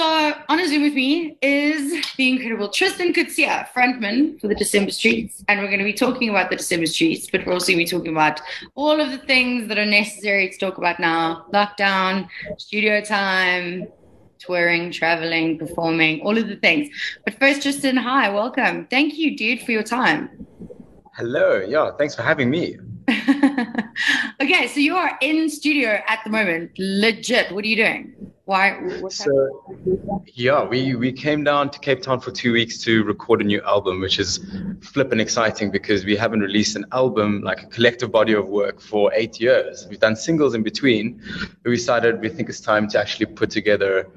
So on a Zoom with me is the incredible Tristan Coetzee, frontman for the December Streets. And we're going to be talking about the December Streets, but we're also going to be talking about all of the things that are necessary to talk about now. Lockdown, studio time, touring, traveling, performing, all of the things. But first, Tristan, hi, welcome. Thank you, dude, for your time. Hello. Yeah, thanks for having me. okay, so you are in studio at the moment. Legit. What are you doing? Why? so, yeah, we, we came down to Cape Town for two weeks to record a new album, which is flippin' exciting because we haven't released an album, like a collective body of work, for eight years. We've done singles in between. But we decided we think it's time to actually put together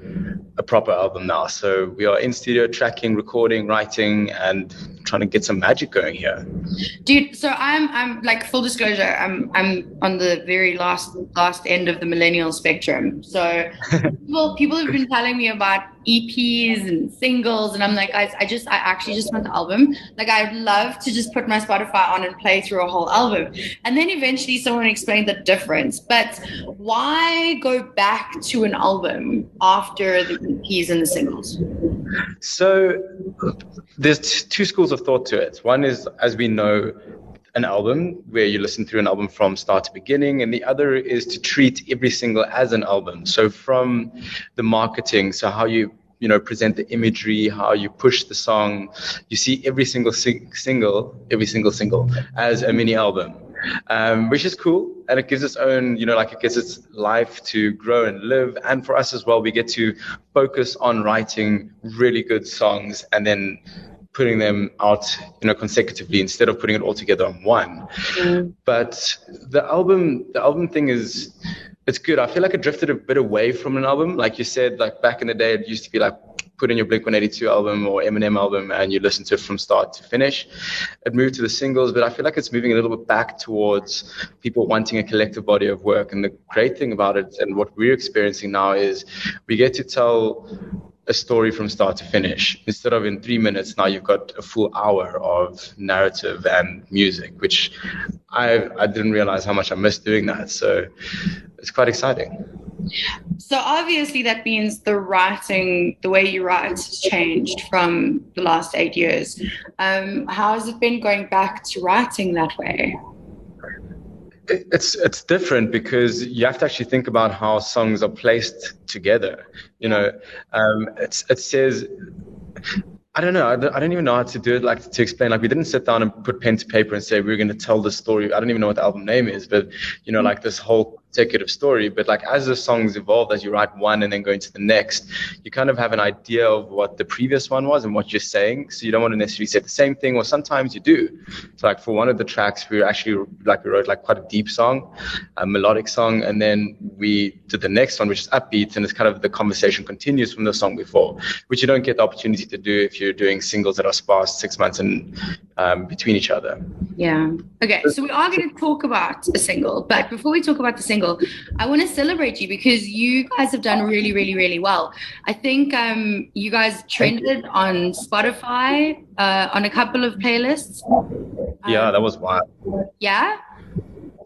a proper album now. So we are in studio tracking, recording, writing, and trying to get some magic going here. Dude, so I'm I'm like full disclosure, I'm I'm on the very last last end of the millennial spectrum. So people people have been telling me about EPs and singles, and I'm like, guys, I just I actually just want the album. Like I'd love to just put my Spotify on and play through a whole album. And then eventually someone explained the difference. But why go back to an album after the EPs and the singles? So there's two schools of thought to it. One is, as we know, an album where you listen through an album from start to beginning, and the other is to treat every single as an album. So from the marketing, so how you you know present the imagery, how you push the song, you see every single sing- single, every single single as a mini album. Um, which is cool and it gives its own you know like it gives its life to grow and live and for us as well we get to focus on writing really good songs and then putting them out, you know, consecutively instead of putting it all together on one. Mm. But the album, the album thing is, it's good. I feel like it drifted a bit away from an album. Like you said, like back in the day, it used to be like put in your Blink 182 album or Eminem album and you listen to it from start to finish. It moved to the singles, but I feel like it's moving a little bit back towards people wanting a collective body of work. And the great thing about it and what we're experiencing now is we get to tell a story from start to finish. Instead of in three minutes, now you've got a full hour of narrative and music, which I I didn't realize how much I missed doing that. So it's quite exciting. So obviously that means the writing, the way you write, has changed from the last eight years. Um, how has it been going back to writing that way? It's it's different because you have to actually think about how songs are placed together. You know, um, it's it says. I don't know. I don't, I don't even know how to do it. Like to explain. Like we didn't sit down and put pen to paper and say we we're going to tell the story. I don't even know what the album name is, but you know, like this whole consecutive story. But like as the songs evolve, as you write one and then go into the next, you kind of have an idea of what the previous one was and what you're saying. So you don't want to necessarily say the same thing, or sometimes you do. So like for one of the tracks, we actually like we wrote like quite a deep song, a melodic song, and then we did the next one, which is upbeat, and it's kind of the conversation continues from the song before, which you don't get the opportunity to do if you're doing singles that are sparse six months in um, between each other. Yeah. Okay. So we are going to talk about a single, but before we talk about the single. I want to celebrate you because you guys have done really, really, really well. I think um, you guys trended on Spotify uh, on a couple of playlists. Yeah, that was wild. Yeah.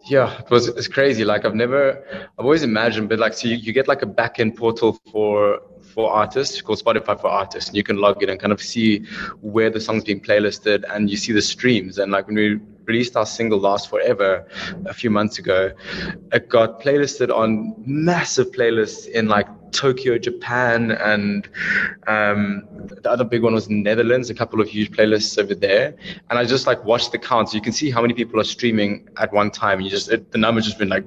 Yeah, it was it's crazy. Like I've never, I've always imagined, but like so you, you get like a back end portal for for artists called Spotify for artists, and you can log in and kind of see where the song's being playlisted, and you see the streams. And like when we released our single Last Forever a few months ago, it got playlisted on massive playlists in like Tokyo, Japan, and um, the other big one was Netherlands, a couple of huge playlists over there. And I just like watched the counts. You can see how many people are streaming at one time. You just, it, the number's just been like,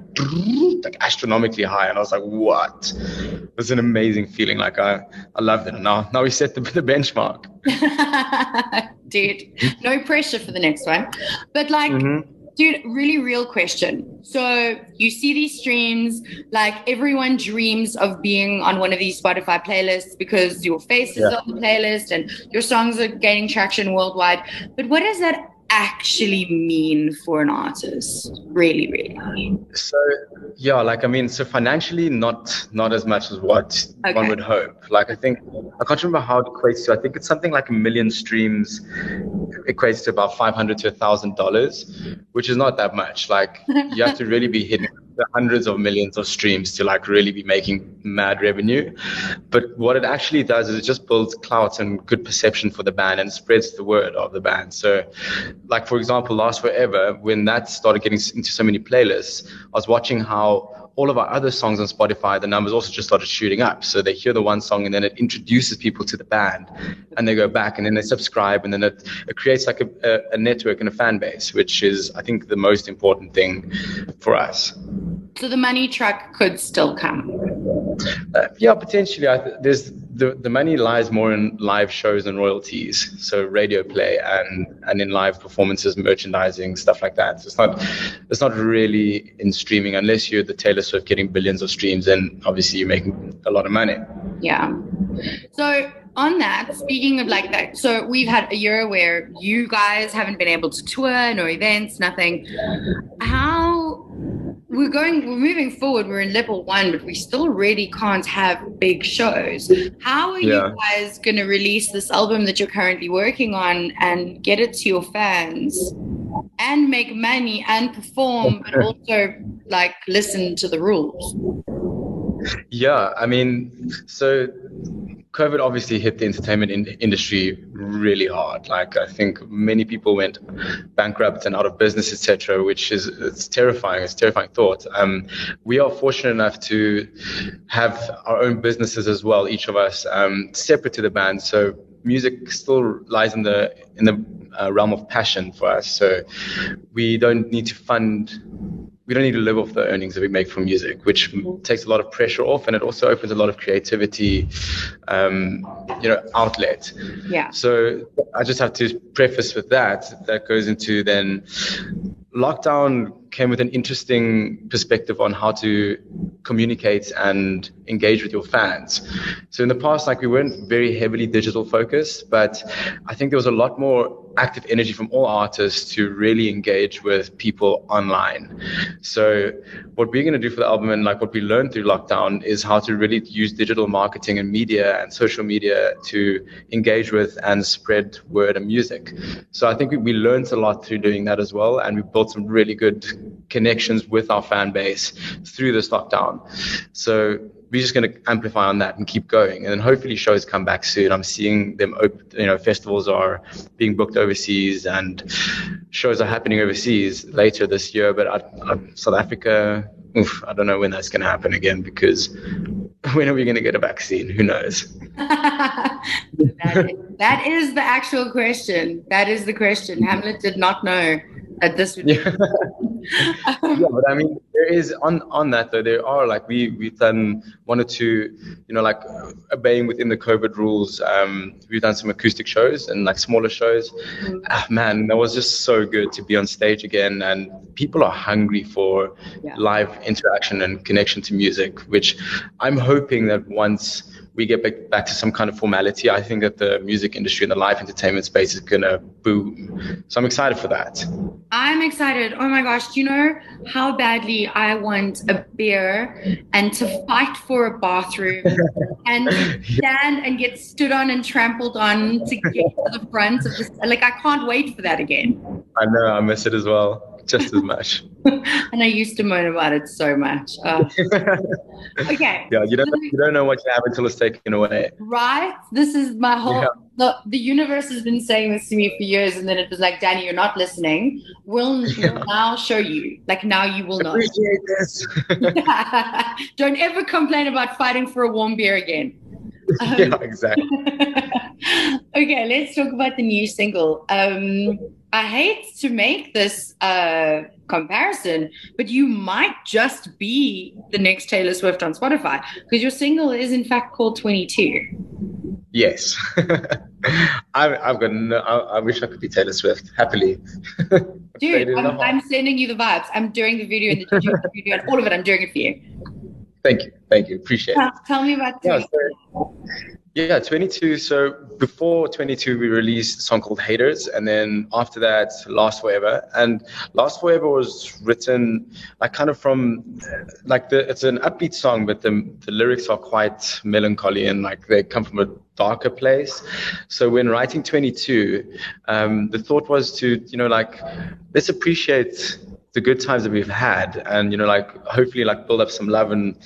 like astronomically high. And I was like, what? It was an amazing feeling. Like I, I loved it. And now, now we set the, the benchmark. dude. No pressure for the next one. But like, mm-hmm. Dude, really real question. So you see these streams, like everyone dreams of being on one of these Spotify playlists because your face is yeah. on the playlist and your songs are gaining traction worldwide. But what does that actually mean for an artist. Really really so yeah like i mean so financially not not as much as what okay. one would hope. Like i think i can't remember how it equates to i think it's something like a million streams equates to about 500 to a thousand dollars which is not that much. Like you have to really be hitting hundreds of millions of streams to like really be making mad revenue. But what it actually does is it just builds clout and good perception for the band and spreads the word of the band. So, like for example, Last Forever, when that started getting into so many playlists, I was watching how all of our other songs on Spotify, the numbers also just started shooting up. So they hear the one song and then it introduces people to the band and they go back and then they subscribe and then it, it creates like a, a, a network and a fan base, which is, I think, the most important thing for us. So the money truck could still come. Uh, yeah, potentially. I th- there's the, the money lies more in live shows and royalties, so radio play and and in live performances, merchandising, stuff like that. So it's not it's not really in streaming unless you're the Taylor Swift getting billions of streams, and obviously you're making a lot of money. Yeah. So on that, speaking of like that, so we've had a year where you guys haven't been able to tour, no events, nothing. How we're going we're moving forward we're in level one but we still really can't have big shows how are yeah. you guys going to release this album that you're currently working on and get it to your fans and make money and perform but also like listen to the rules yeah i mean so COVID obviously hit the entertainment in- industry really hard. Like I think many people went bankrupt and out of business, etc., which is it's terrifying. It's a terrifying thought. Um, we are fortunate enough to have our own businesses as well, each of us, um, separate to the band. So music still lies in the in the uh, realm of passion for us. So we don't need to fund we don't need to live off the earnings that we make from music, which takes a lot of pressure off, and it also opens a lot of creativity, um, you know, outlet. Yeah. So I just have to preface with that. That goes into then lockdown came with an interesting perspective on how to communicate and engage with your fans. So in the past, like we weren't very heavily digital focused, but I think there was a lot more active energy from all artists to really engage with people online. So what we're going to do for the album and like what we learned through lockdown is how to really use digital marketing and media and social media to engage with and spread word and music. So I think we, we learned a lot through doing that as well. And we built some really good connections with our fan base through this lockdown. So we're just going to amplify on that and keep going. And then hopefully shows come back soon. I'm seeing them, open, you know, festivals are being booked overseas and shows are happening overseas later this year. But I, I, South Africa, oof, I don't know when that's going to happen again because when are we going to get a vaccine? Who knows? that, is, that is the actual question. That is the question. Mm-hmm. Hamlet did not know that this would. Yeah. yeah, but I mean, there is on on that though. There are like we we've done one or two, you know, like obeying within the COVID rules. Um, we've done some acoustic shows and like smaller shows. Mm-hmm. Ah, man, that was just so good to be on stage again, and people are hungry for yeah. live interaction and connection to music, which I'm hoping that once we get back, back to some kind of formality, I think that the music industry and the live entertainment space is going to boom. So I'm excited for that. I'm excited. Oh my gosh. Do you know how badly I want a beer and to fight for a bathroom and stand and get stood on and trampled on to get to the front of this? Like, I can't wait for that again. I know. I miss it as well just as much. and I used to moan about it so much. Uh, okay. Yeah, you don't you don't know what you have until it's taken away. Right. This is my whole. Yeah. The, the universe has been saying this to me for years, and then it was like, Danny, you're not listening. We'll, yeah. we'll now show you. Like now, you will not. Appreciate this. don't ever complain about fighting for a warm beer again. Um, yeah, exactly. okay, let's talk about the new single. Um, I hate to make this uh, comparison, but you might just be the next Taylor Swift on Spotify because your single is in fact called 22. Yes. I, have got no, I, I, wish I could be Taylor Swift happily. Dude, I'm, I'm, sending you the vibes. I'm doing the video and the video and all of it. I'm doing it for you. Thank you. Thank you. Appreciate it. Tell me about yeah, yeah, 22. So before 22, we released a song called Haters. And then after that, Last Forever. And Last Forever was written like kind of from like the, it's an upbeat song, but the, the lyrics are quite melancholy and like they come from a darker place. So when writing 22, um, the thought was to, you know, like, let's appreciate the good times that we've had, and you know, like hopefully, like build up some love and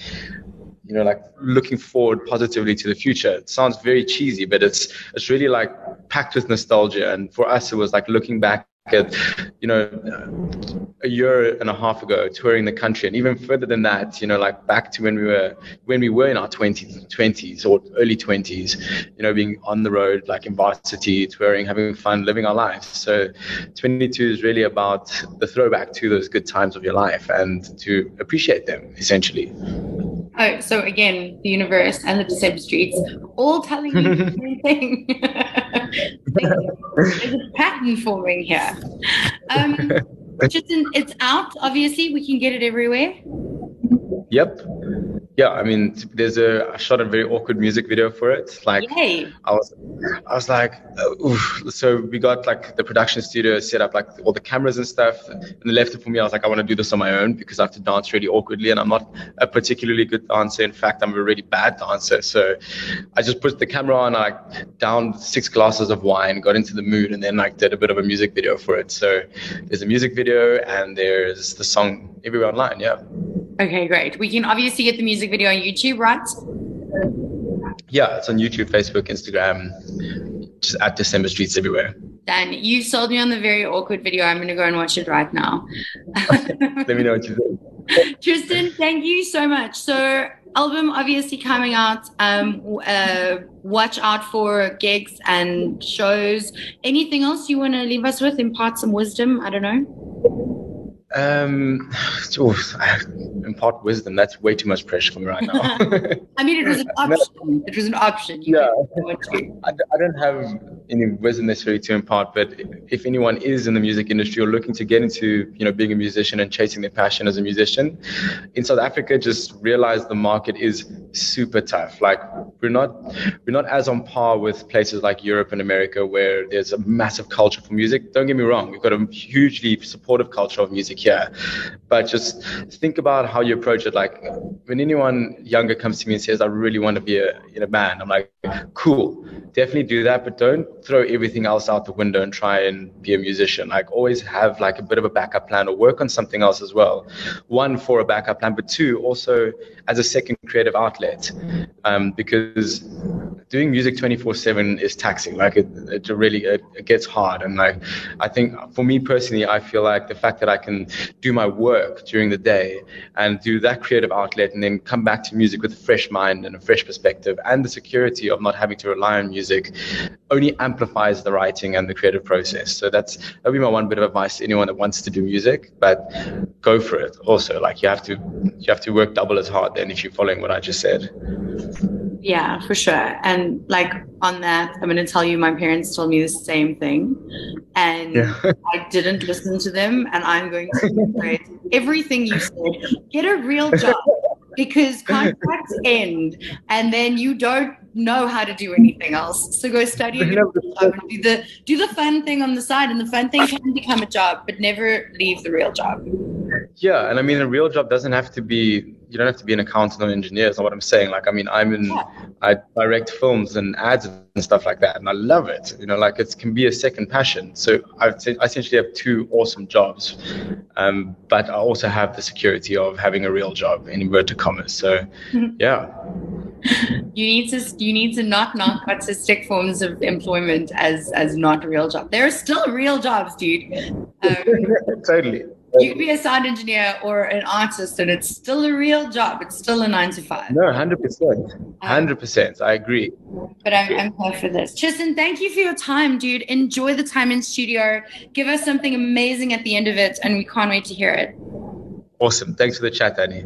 you know, like looking forward positively to the future. It sounds very cheesy, but it's it's really like packed with nostalgia. And for us, it was like looking back at, you know, a year and a half ago, touring the country, and even further than that, you know, like back to when we were when we were in our 20s, 20s or early 20s, you know, being on the road, like in varsity, touring, having fun, living our lives. So, 22 is really about the throwback to those good times of your life and to appreciate them, essentially. Oh, so again, the universe and the December streets all telling you the same thing. There's a pattern forming here. Um, it's out. Obviously, we can get it everywhere. Yep. Yeah, I mean, there's a I shot a very awkward music video for it. Like, Yay. I was, I was like, uh, oof. so we got like the production studio set up, like all the cameras and stuff, and they left it for me. I was like, I want to do this on my own because I have to dance really awkwardly, and I'm not a particularly good dancer. In fact, I'm a really bad dancer. So I just put the camera on, I downed six glasses of wine, got into the mood, and then like did a bit of a music video for it. So there's a music video, and there's the song everywhere online. Yeah. Okay, great. We can obviously get the music video on YouTube, right? Yeah, it's on YouTube, Facebook, Instagram, just at December Streets everywhere. Dan, you sold me on the very awkward video. I'm going to go and watch it right now. Let me know what you think. Tristan, thank you so much. So, album obviously coming out. Um, uh, watch out for gigs and shows. Anything else you want to leave us with? Impart some wisdom? I don't know. Um, oof, impart wisdom. That's way too much pressure for me right now. I mean, it was an option. It was an option. You yeah, I, I don't have any wisdom necessarily to impart, but if anyone is in the music industry or looking to get into, you know, being a musician and chasing their passion as a musician, in South Africa, just realize the market is super tough. Like we're not we're not as on par with places like Europe and America where there's a massive culture for music. Don't get me wrong, we've got a hugely supportive culture of music here, but just think about how you approach it. Like when anyone younger comes to me and says, "I really want to be a in a band," I'm like, "Cool, definitely do that, but don't throw everything else out the window and try and be a musician. Like always have like a bit of a backup plan or work on something else as well. One for a backup plan, but two also as a second creative outlet, um, because doing music 24/7 is taxing. Like it, it really it, it gets hard, and like I think for me personally, I feel like the fact that I can do my work during the day and do that creative outlet, and then come back to music with a fresh mind and a fresh perspective, and the security of not having to rely on music, only amplifies the writing and the creative process. So that's that would be my one bit of advice to anyone that wants to do music, but go for it. Also, like you have to you have to work double as hard then if you're following what I just said. Yeah, for sure. And like on that, I'm going to tell you, my parents told me the same thing, and Yeah. I didn't listen to them. And I'm going to everything you said. Get a real job because contracts end, and then you don't know how to do anything else. So go study do the do the fun thing on the side, and the fun thing can become a job, but never leave the real job. Yeah, and I mean, a real job doesn't have to be. You don't have to be an accountant or an engineer. Is not what I'm saying. Like, I mean, I'm in. Yeah. I direct films and ads and stuff like that, and I love it. You know, like it can be a second passion. So I I essentially have two awesome jobs, um, but I also have the security of having a real job in inverted commas. So, yeah, You need to you need to not knock artistic forms of employment as as not real job. There are still real jobs, dude. Um, totally. You could be a sound engineer or an artist, and it's still a real job. It's still a nine to five. No, hundred percent, um, hundred percent. I agree. But I'm, I'm here for this. Tristan, thank you for your time, dude. Enjoy the time in studio. Give us something amazing at the end of it, and we can't wait to hear it. Awesome. Thanks for the chat, Danny.